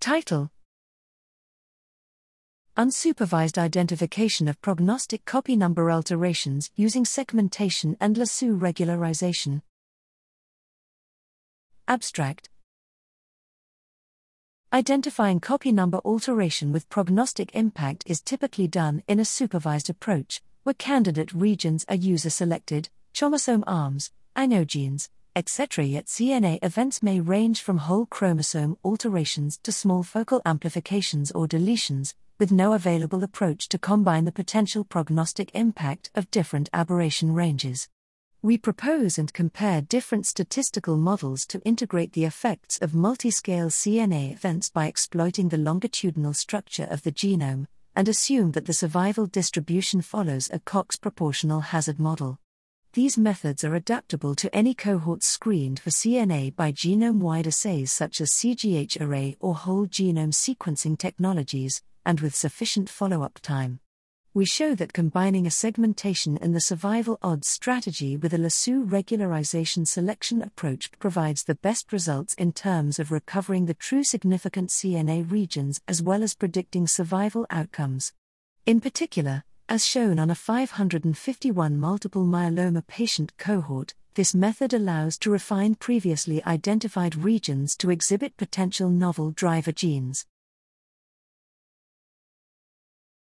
Title Unsupervised identification of prognostic copy number alterations using segmentation and lasso regularization. Abstract Identifying copy number alteration with prognostic impact is typically done in a supervised approach, where candidate regions are user selected, chromosome arms, oncogenes, etc. Yet CNA events may range from whole chromosome alterations to small focal amplifications or deletions, with no available approach to combine the potential prognostic impact of different aberration ranges. We propose and compare different statistical models to integrate the effects of multiscale CNA events by exploiting the longitudinal structure of the genome, and assume that the survival distribution follows a Cox proportional hazard model. These methods are adaptable to any cohort screened for CNA by genome wide assays such as CGH array or whole genome sequencing technologies, and with sufficient follow up time. We show that combining a segmentation in the survival odds strategy with a lasso regularization selection approach provides the best results in terms of recovering the true significant CNA regions as well as predicting survival outcomes. In particular, as shown on a 551 multiple myeloma patient cohort, this method allows to refine previously identified regions to exhibit potential novel driver genes.